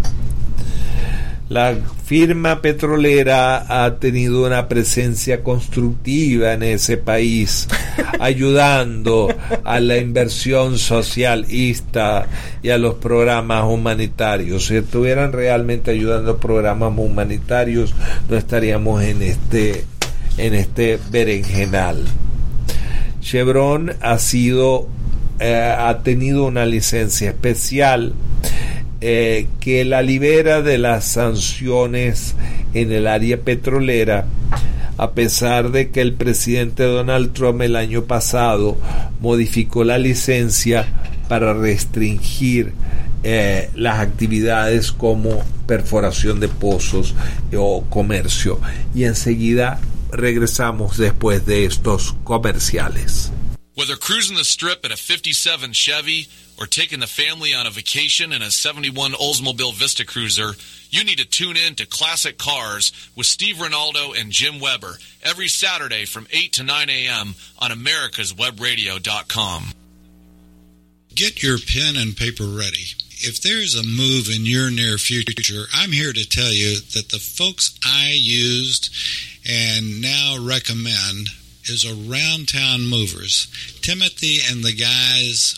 La firma petrolera ha tenido una presencia constructiva en ese país, ayudando a la inversión socialista y a los programas humanitarios. Si estuvieran realmente ayudando a programas humanitarios, no estaríamos en este, en este berenjenal. Chevron ha sido, eh, ha tenido una licencia especial eh, que la libera de las sanciones en el área petrolera, a pesar de que el presidente Donald Trump el año pasado modificó la licencia para restringir eh, las actividades como perforación de pozos o comercio. Y enseguida regresamos después de estos comerciales. Whether cruising the strip in a 57 Chevy or taking the family on a vacation in a 71 Oldsmobile Vista Cruiser, you need to tune in to Classic Cars with Steve Ronaldo and Jim Weber every Saturday from 8 to 9 a.m. on americaswebradio.com. Get your pen and paper ready. If there's a move in your near future, I'm here to tell you that the folks I used and now recommend is Around Town Movers. Timothy and the guys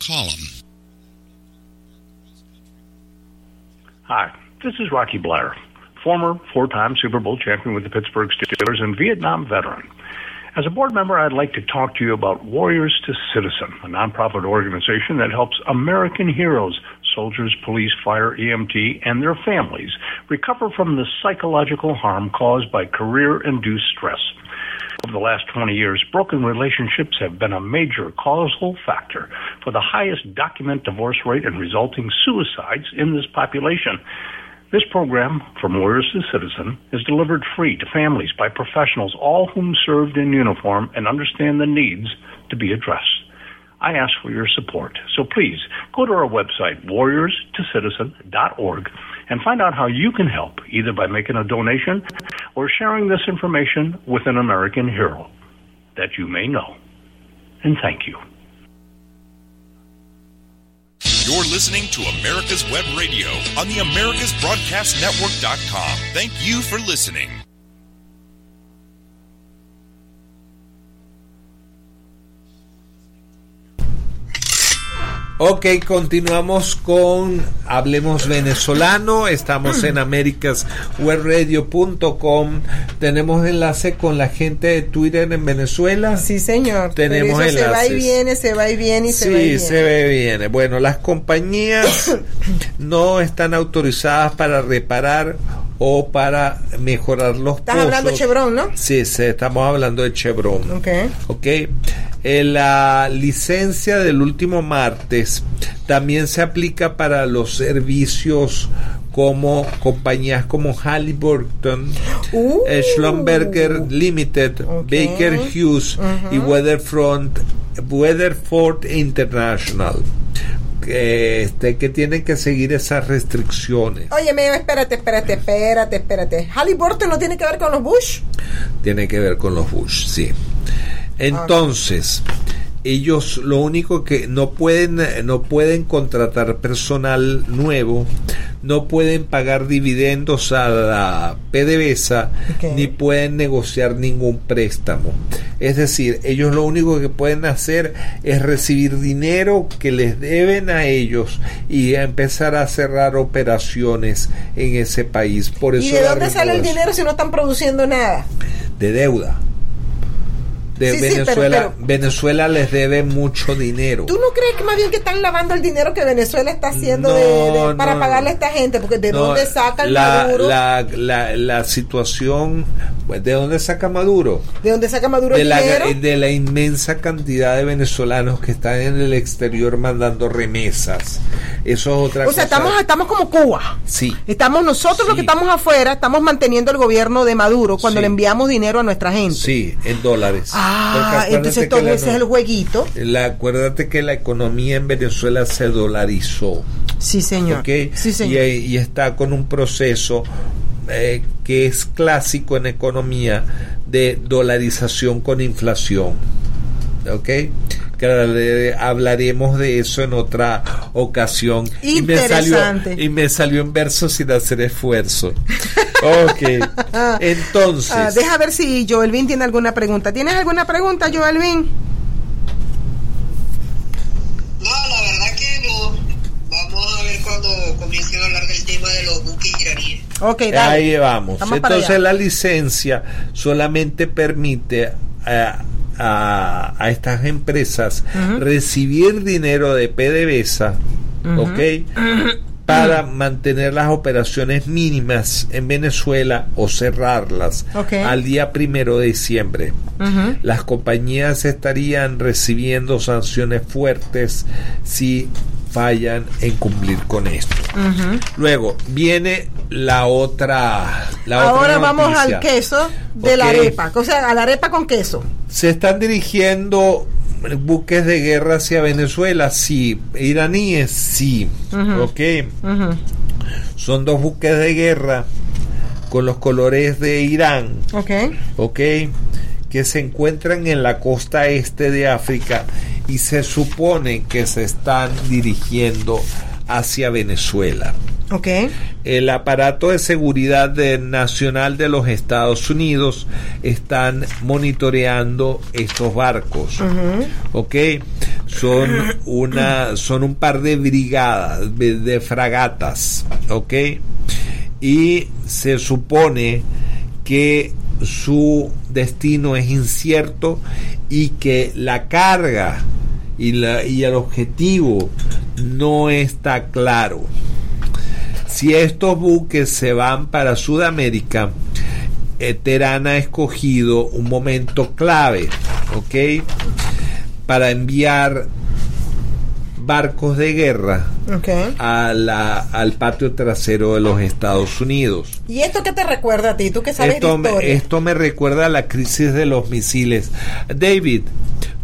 Them. Hi, this is Rocky Blair, former four time Super Bowl champion with the Pittsburgh Steelers and Vietnam veteran. As a board member, I'd like to talk to you about Warriors to Citizen, a nonprofit organization that helps American heroes, soldiers, police, fire, EMT, and their families recover from the psychological harm caused by career induced stress. Over the last 20 years, broken relationships have been a major causal factor for the highest document divorce rate and resulting suicides in this population. This program, From Warriors to Citizen, is delivered free to families by professionals, all whom served in uniform and understand the needs to be addressed. I ask for your support. So please go to our website, warriorstocitizen.org, and find out how you can help, either by making a donation or sharing this information with an American hero. that you may know. And thank you. You're listening to America's Web Radio on the AmericasBroadcastNetwork.com. Thank you for listening. Ok, continuamos con Hablemos Venezolano. Estamos en americaswebradio.com. Tenemos enlace con la gente de Twitter en Venezuela. Sí, señor. Tenemos eso se va y viene, se va y viene y se sí, va y viene. se ve bien. Bueno, las compañías no están autorizadas para reparar o para mejorar los Estás hablando de. Chevron, ¿no? Sí, sí, estamos hablando de Chevron. Ok. Ok. Eh, la licencia del último martes también se aplica para los servicios como compañías como Halliburton, Uh. eh, Schlumberger Limited, Baker Hughes y Weatherfront, Weatherford International. Que, este, que tienen que seguir esas restricciones. Oye, espérate, espérate, espérate, espérate. Halliburton no tiene que ver con los Bush. Tiene que ver con los Bush, sí. Entonces, ellos lo único que no pueden no pueden contratar personal nuevo, no pueden pagar dividendos a la PDVSA ni pueden negociar ningún préstamo. Es decir, ellos lo único que pueden hacer es recibir dinero que les deben a ellos y empezar a cerrar operaciones en ese país. Por eso ¿Y de dónde sale el dinero si no están produciendo nada? de deuda. De Sí, sí, pero- Venezuela, pero- Venezuela les debe mucho dinero. ¿Tú no crees que más bien que están lavando el dinero que Venezuela está haciendo No, de- de- para no. pagarle a esta gente? Porque ¿de No, dónde saca el la, Maduro? La, la, la situación, pues, ¿de dónde saca Maduro? ¿De dónde saca Maduro De el la, dinero? de la inmensa cantidad de venezolanos que están en el exterior mandando remesas. Eso es otra O sea, cosa. estamos, estamos como Cuba. Sí. Estamos nosotros los que estamos afuera, estamos manteniendo el gobierno de Maduro cuando Sí. le enviamos dinero a nuestra gente. Sí, en dólares. Ah, Acuérdate entonces todo ese es el jueguito. la- acuérdate que la economía en Venezuela se dolarizó. Sí, señor. ¿ok? Sí, señor. Y, y está con un proceso eh, que es clásico en economía de dolarización con inflación. ¿Ok? Que hablaremos de eso en otra ocasión. Y me salió, Interesante. y me salió en verso sin hacer esfuerzo. ok. Entonces. Ah, deja ver si Joelvin tiene alguna pregunta. ¿Tienes alguna pregunta, Joelvin? No, la verdad que no. Vamos a ver cuando comiencen a hablar del tema de los buques iraníes. Ok, dale. Ahí vamos. Entonces la licencia solamente permite a, a- a estas empresas recibir dinero de PDVSA, Ujú. ¿ok? Para mantener las operaciones mínimas en Venezuela o cerrarlas al día primero de diciembre. Las compañías estarían recibiendo sanciones fuertes si fallan en cumplir con esto. Luego viene la otra. La Ahora otra vamos al queso de la arepa. O sea, a la arepa con queso. Se están dirigiendo buques de guerra hacia Venezuela, sí. Iraníes, sí. Ok. Son dos buques de guerra con los colores de Irán. Ok. ok, que se encuentran en la costa este de África y se supone que se están dirigiendo hacia Venezuela. Ok. El aparato de seguridad de- nacional de los Estados Unidos están monitoreando estos barcos. Ujú. ¿ok? Son una, son un par de brigadas de, de fragatas, ¿ok? Y se supone que su destino es incierto y que la carga y, la, y el objetivo no está claro. Si estos buques se van para Sudamérica, Terán ha escogido un momento clave, ¿ok? Para enviar barcos de guerra a la- al patio trasero de los Estados Unidos. ¿Y esto qué te recuerda a ti? ¿Tú que sabes Esto de me, historia? esto me recuerda a la crisis de los misiles. David,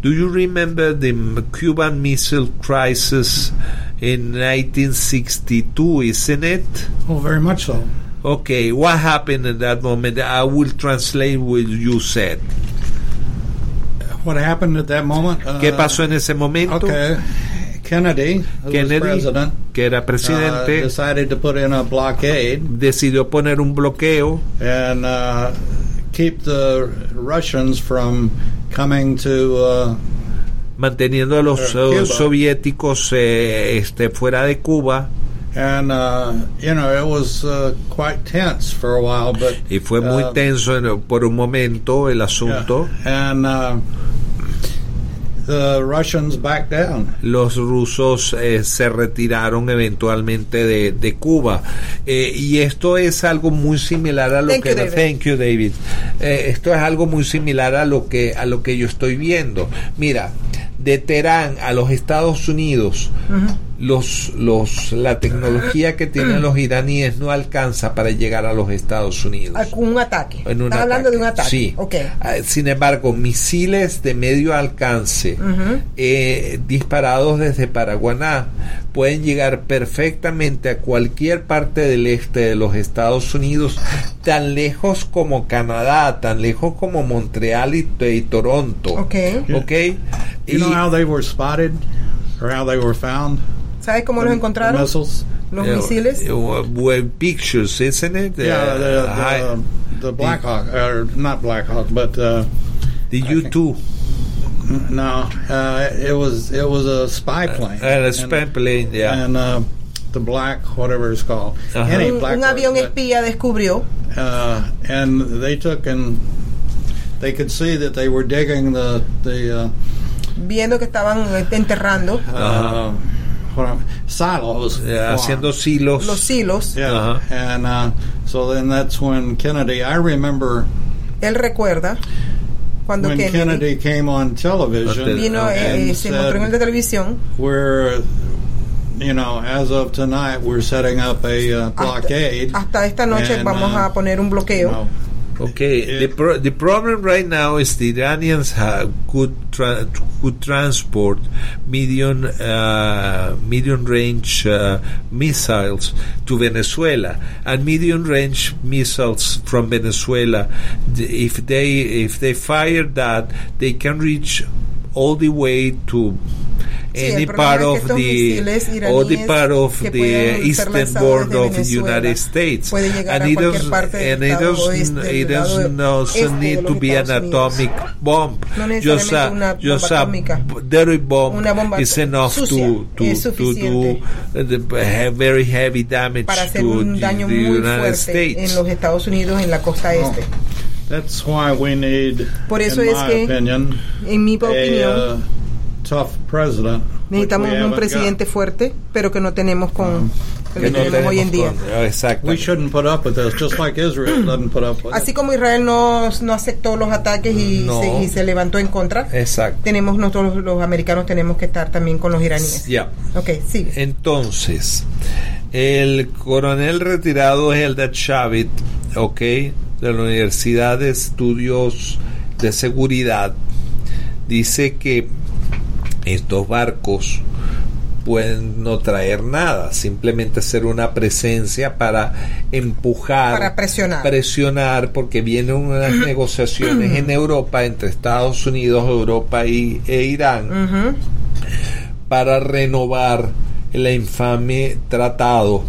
do you remember the Cuban Missile Crisis in 1962, isn't it? Oh, very much so. Okay, what happened in that moment? I will translate what you said. what happened at that moment? ¿Qué Uh, pasó en ese momento? Okay. Kennedy, who was Kennedy, president, que era uh, presidente, decided to put in a blockade decidió poner un bloqueo and uh, keep the Russians from coming to uh, manteniendo a los Eh, soviéticos eh, este, fuera de Cuba and uh, you know it was uh, quite tense for a while, but y fue muy uh, tenso en- por un momento el asunto. and uh, the Russians backed down. Los rusos eh, se retiraron eventualmente de, de Cuba Eh, y esto es algo muy similar a lo Thank que you, David. Thank you, David. Eh, esto es algo muy similar a lo que a lo que yo estoy viendo. Mira, de Teherán a los Estados Unidos los, los, la tecnología que tienen los iraníes no alcanza para llegar a los Estados Unidos. Un ataque. En un Estás hablando de un ataque. Sí. Ok. Ah, Sin embargo, misiles de medio alcance eh, disparados desde Paraguaná pueden llegar perfectamente a cualquier parte del este de los Estados Unidos, tan lejos como Canadá, tan lejos como Montreal y, y Toronto. Ok. ¿Ok? You know how they were spotted or how they were found? ¿Sabes cómo los The- encontraron? the missiles? Los Eh, misiles. eh, well, pictures, isn't it? Yeah, Uh, the, hi- the, the Black Hawk, or not Black Hawk, but uh, the U-2. No, uh, it was it was a spy plane. Uh, a spy plane, yeah. And uh, the black, whatever it's called, Uh-huh. any Un, black un avión espía descubrió uh, and they took and they could see that they were digging the the uh, viendo que estaban eh, enterrando uh, am- silos, Yeah, haciendo silos. los silos. Yeah, and uh, so then that's when Kennedy. I remember Él recuerda cuando when Kennedy, Kennedy came on television vino, eh, and eh, se mostró en de televisión. we're you know as of tonight we're setting up a uh, blockade Hasta esta noche And, vamos uh, a poner un bloqueo. Okay, the, pro- the problem right now is the Iranians have could tra- could transport medium uh, medium range uh, missiles to Venezuela, and medium range missiles from Venezuela, if they if they fire that, they can reach all the way to any el problema part es que of estos the misiles all the iraníes part of que the pueden ser eastern lanzados border desde of the Venezuela United States puede llegar a it cualquier doesn't- parte del and it estado doesn't oeste, it del lado doesn't also este de need los to be an Estados Unidos. atomic bomb No just necesariamente a una just bomba a atómica. b- dirty bomb Una bomba is enough sucia to to, es to do suficiente uh, the he- very heavy damage para hacer to un the, daño the muy United fuerte States en los Estados Unidos en la costa Oh. este. that's why we need Por eso in es my que, opinion en mi a opinión, uh, tough president necesitamos un presidente fuerte, pero que no tenemos con el que no tenemos hoy en día. con- exacto got. we shouldn't put up with this just like Israel doesn't put up with it. Así como Israel no, no aceptó los ataques y, No. se, y se levantó en contra, exacto tenemos nosotros los americanos tenemos que estar también con los iraníes. ya Ok, sigue. Entonces, el coronel retirado Eldad Shavit, ok, de la Universidad de Estudios de Seguridad, dice que estos barcos pueden no traer nada, simplemente ser una presencia para empujar, Para presionar. presionar, porque vienen unas negociaciones en Europa entre Estados Unidos, Europa y, e Irán para renovar el infame tratado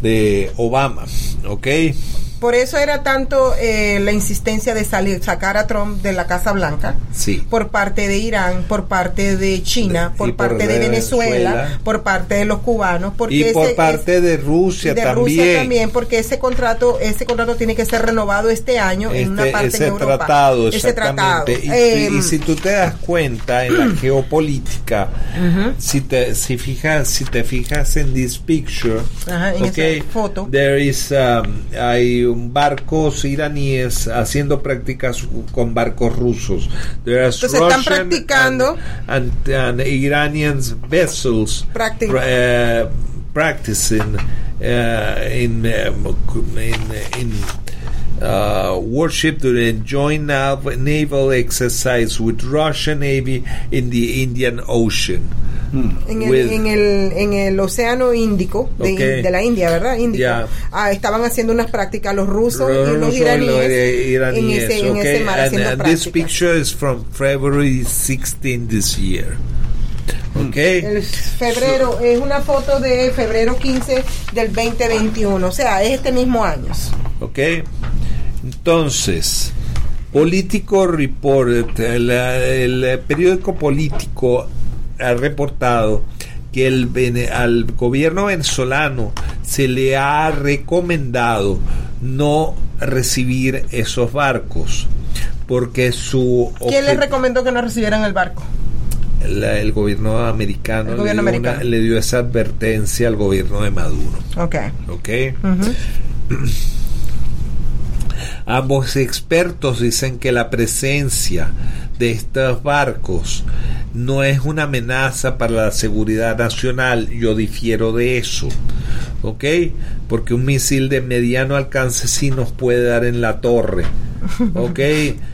de Obama, ¿ok? Por eso era tanto eh, la insistencia de salir, sacar a Trump de la Casa Blanca Sí. por parte de Irán, por parte de China, por Y parte de de Venezuela, Venezuela. por parte de los cubanos, porque Y por ese- parte es- de Rusia de también. Rusia también, porque ese contrato, ese contrato tiene que ser renovado este año en una Este- parte ese en Europa. tratado, ese tratado. Y, Eh, y- y si tú te das cuenta en la geopolítica, si te si fijas si te fijas en this picture, Ajá, en okay, esa foto. there is um, hay un barcos iraníes haciendo prácticas con barcos rusos. Entonces están practicando. and, and, and Iranian vessels Practic- uh, practicing uh, in, in in uh, warship during joint nav- naval exercise with Russian Navy in the Indian Ocean. En el, en el, en el océano Índico, de, Ok. de la India, ¿verdad? Índico. Ya. Ah, estaban haciendo unas prácticas los rusos y Rusos los y iraníes, los ira- en ese, en okay? ese mar And, haciendo uh, this prácticas. picture is from February 16 this year. Okay. El febrero, es una foto de febrero 15 del 2021, o sea, es este mismo año. ¿Ok? Entonces, Político Report, el, el periódico político ha reportado que el, al gobierno venezolano se le ha recomendado no recibir esos barcos porque su ¿Quién les recomendó que no recibieran el barco? la- el gobierno americano, El gobierno le, dio una- americano. le dio esa advertencia al gobierno de Maduro. Ok. ¿ok? Ambos expertos dicen que la presencia de estos barcos no es una amenaza para la seguridad nacional. Yo difiero de eso. ¿Ok? Porque un misil de mediano alcance sí nos puede dar en la torre. ¿Ok?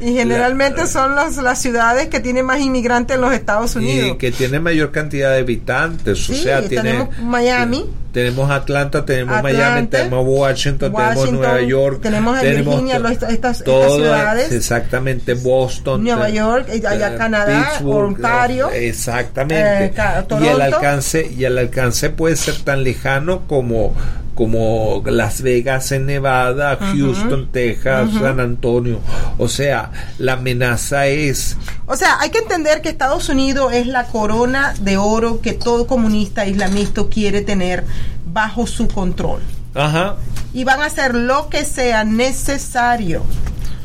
Y generalmente son las, las ciudades que tienen más inmigrantes en los Estados Unidos. Y que tiene mayor cantidad de habitantes. o sea, tiene, tenemos Miami, tenemos Atlanta, tenemos Atlanta, Miami, tenemos Washington, tenemos Nueva York, tenemos en Virginia, los- estas- estas ciudades. exactamente Boston, Nueva York, allá eh, Canadá, Ontario, exactamente. eh, y el alcance y el alcance puede ser tan lejano como como Las Vegas en Nevada. Houston, Texas. San Antonio. O sea, la amenaza es O sea, hay que entender que Estados Unidos es la corona de oro que todo comunista islamista quiere tener bajo su control. Ajá. Y van a hacer lo que sea necesario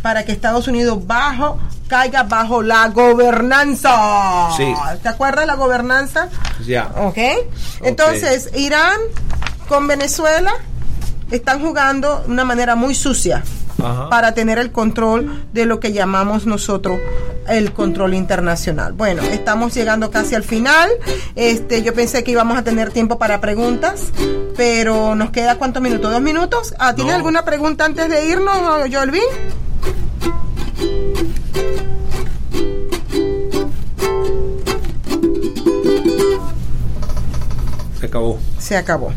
para que Estados Unidos bajo caiga bajo la gobernanza. Sí. ¿Te acuerdas la gobernanza? Ya. ¿Ok? Entonces, Irán con Venezuela están jugando de una manera muy sucia Ajá. para tener el control de lo que llamamos nosotros el control internacional. Bueno, estamos llegando casi al final. Este, yo pensé que íbamos a tener tiempo para preguntas, pero nos queda cuántos minutos? ¿Dos minutos? Ah, ¿Tienes No. alguna pregunta antes de irnos, Jolvin? Se acabó. Se acabó.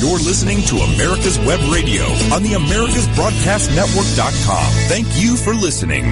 You're listening to America's Web Radio on the AmericasBroadcastNetwork.com. Thank you for listening.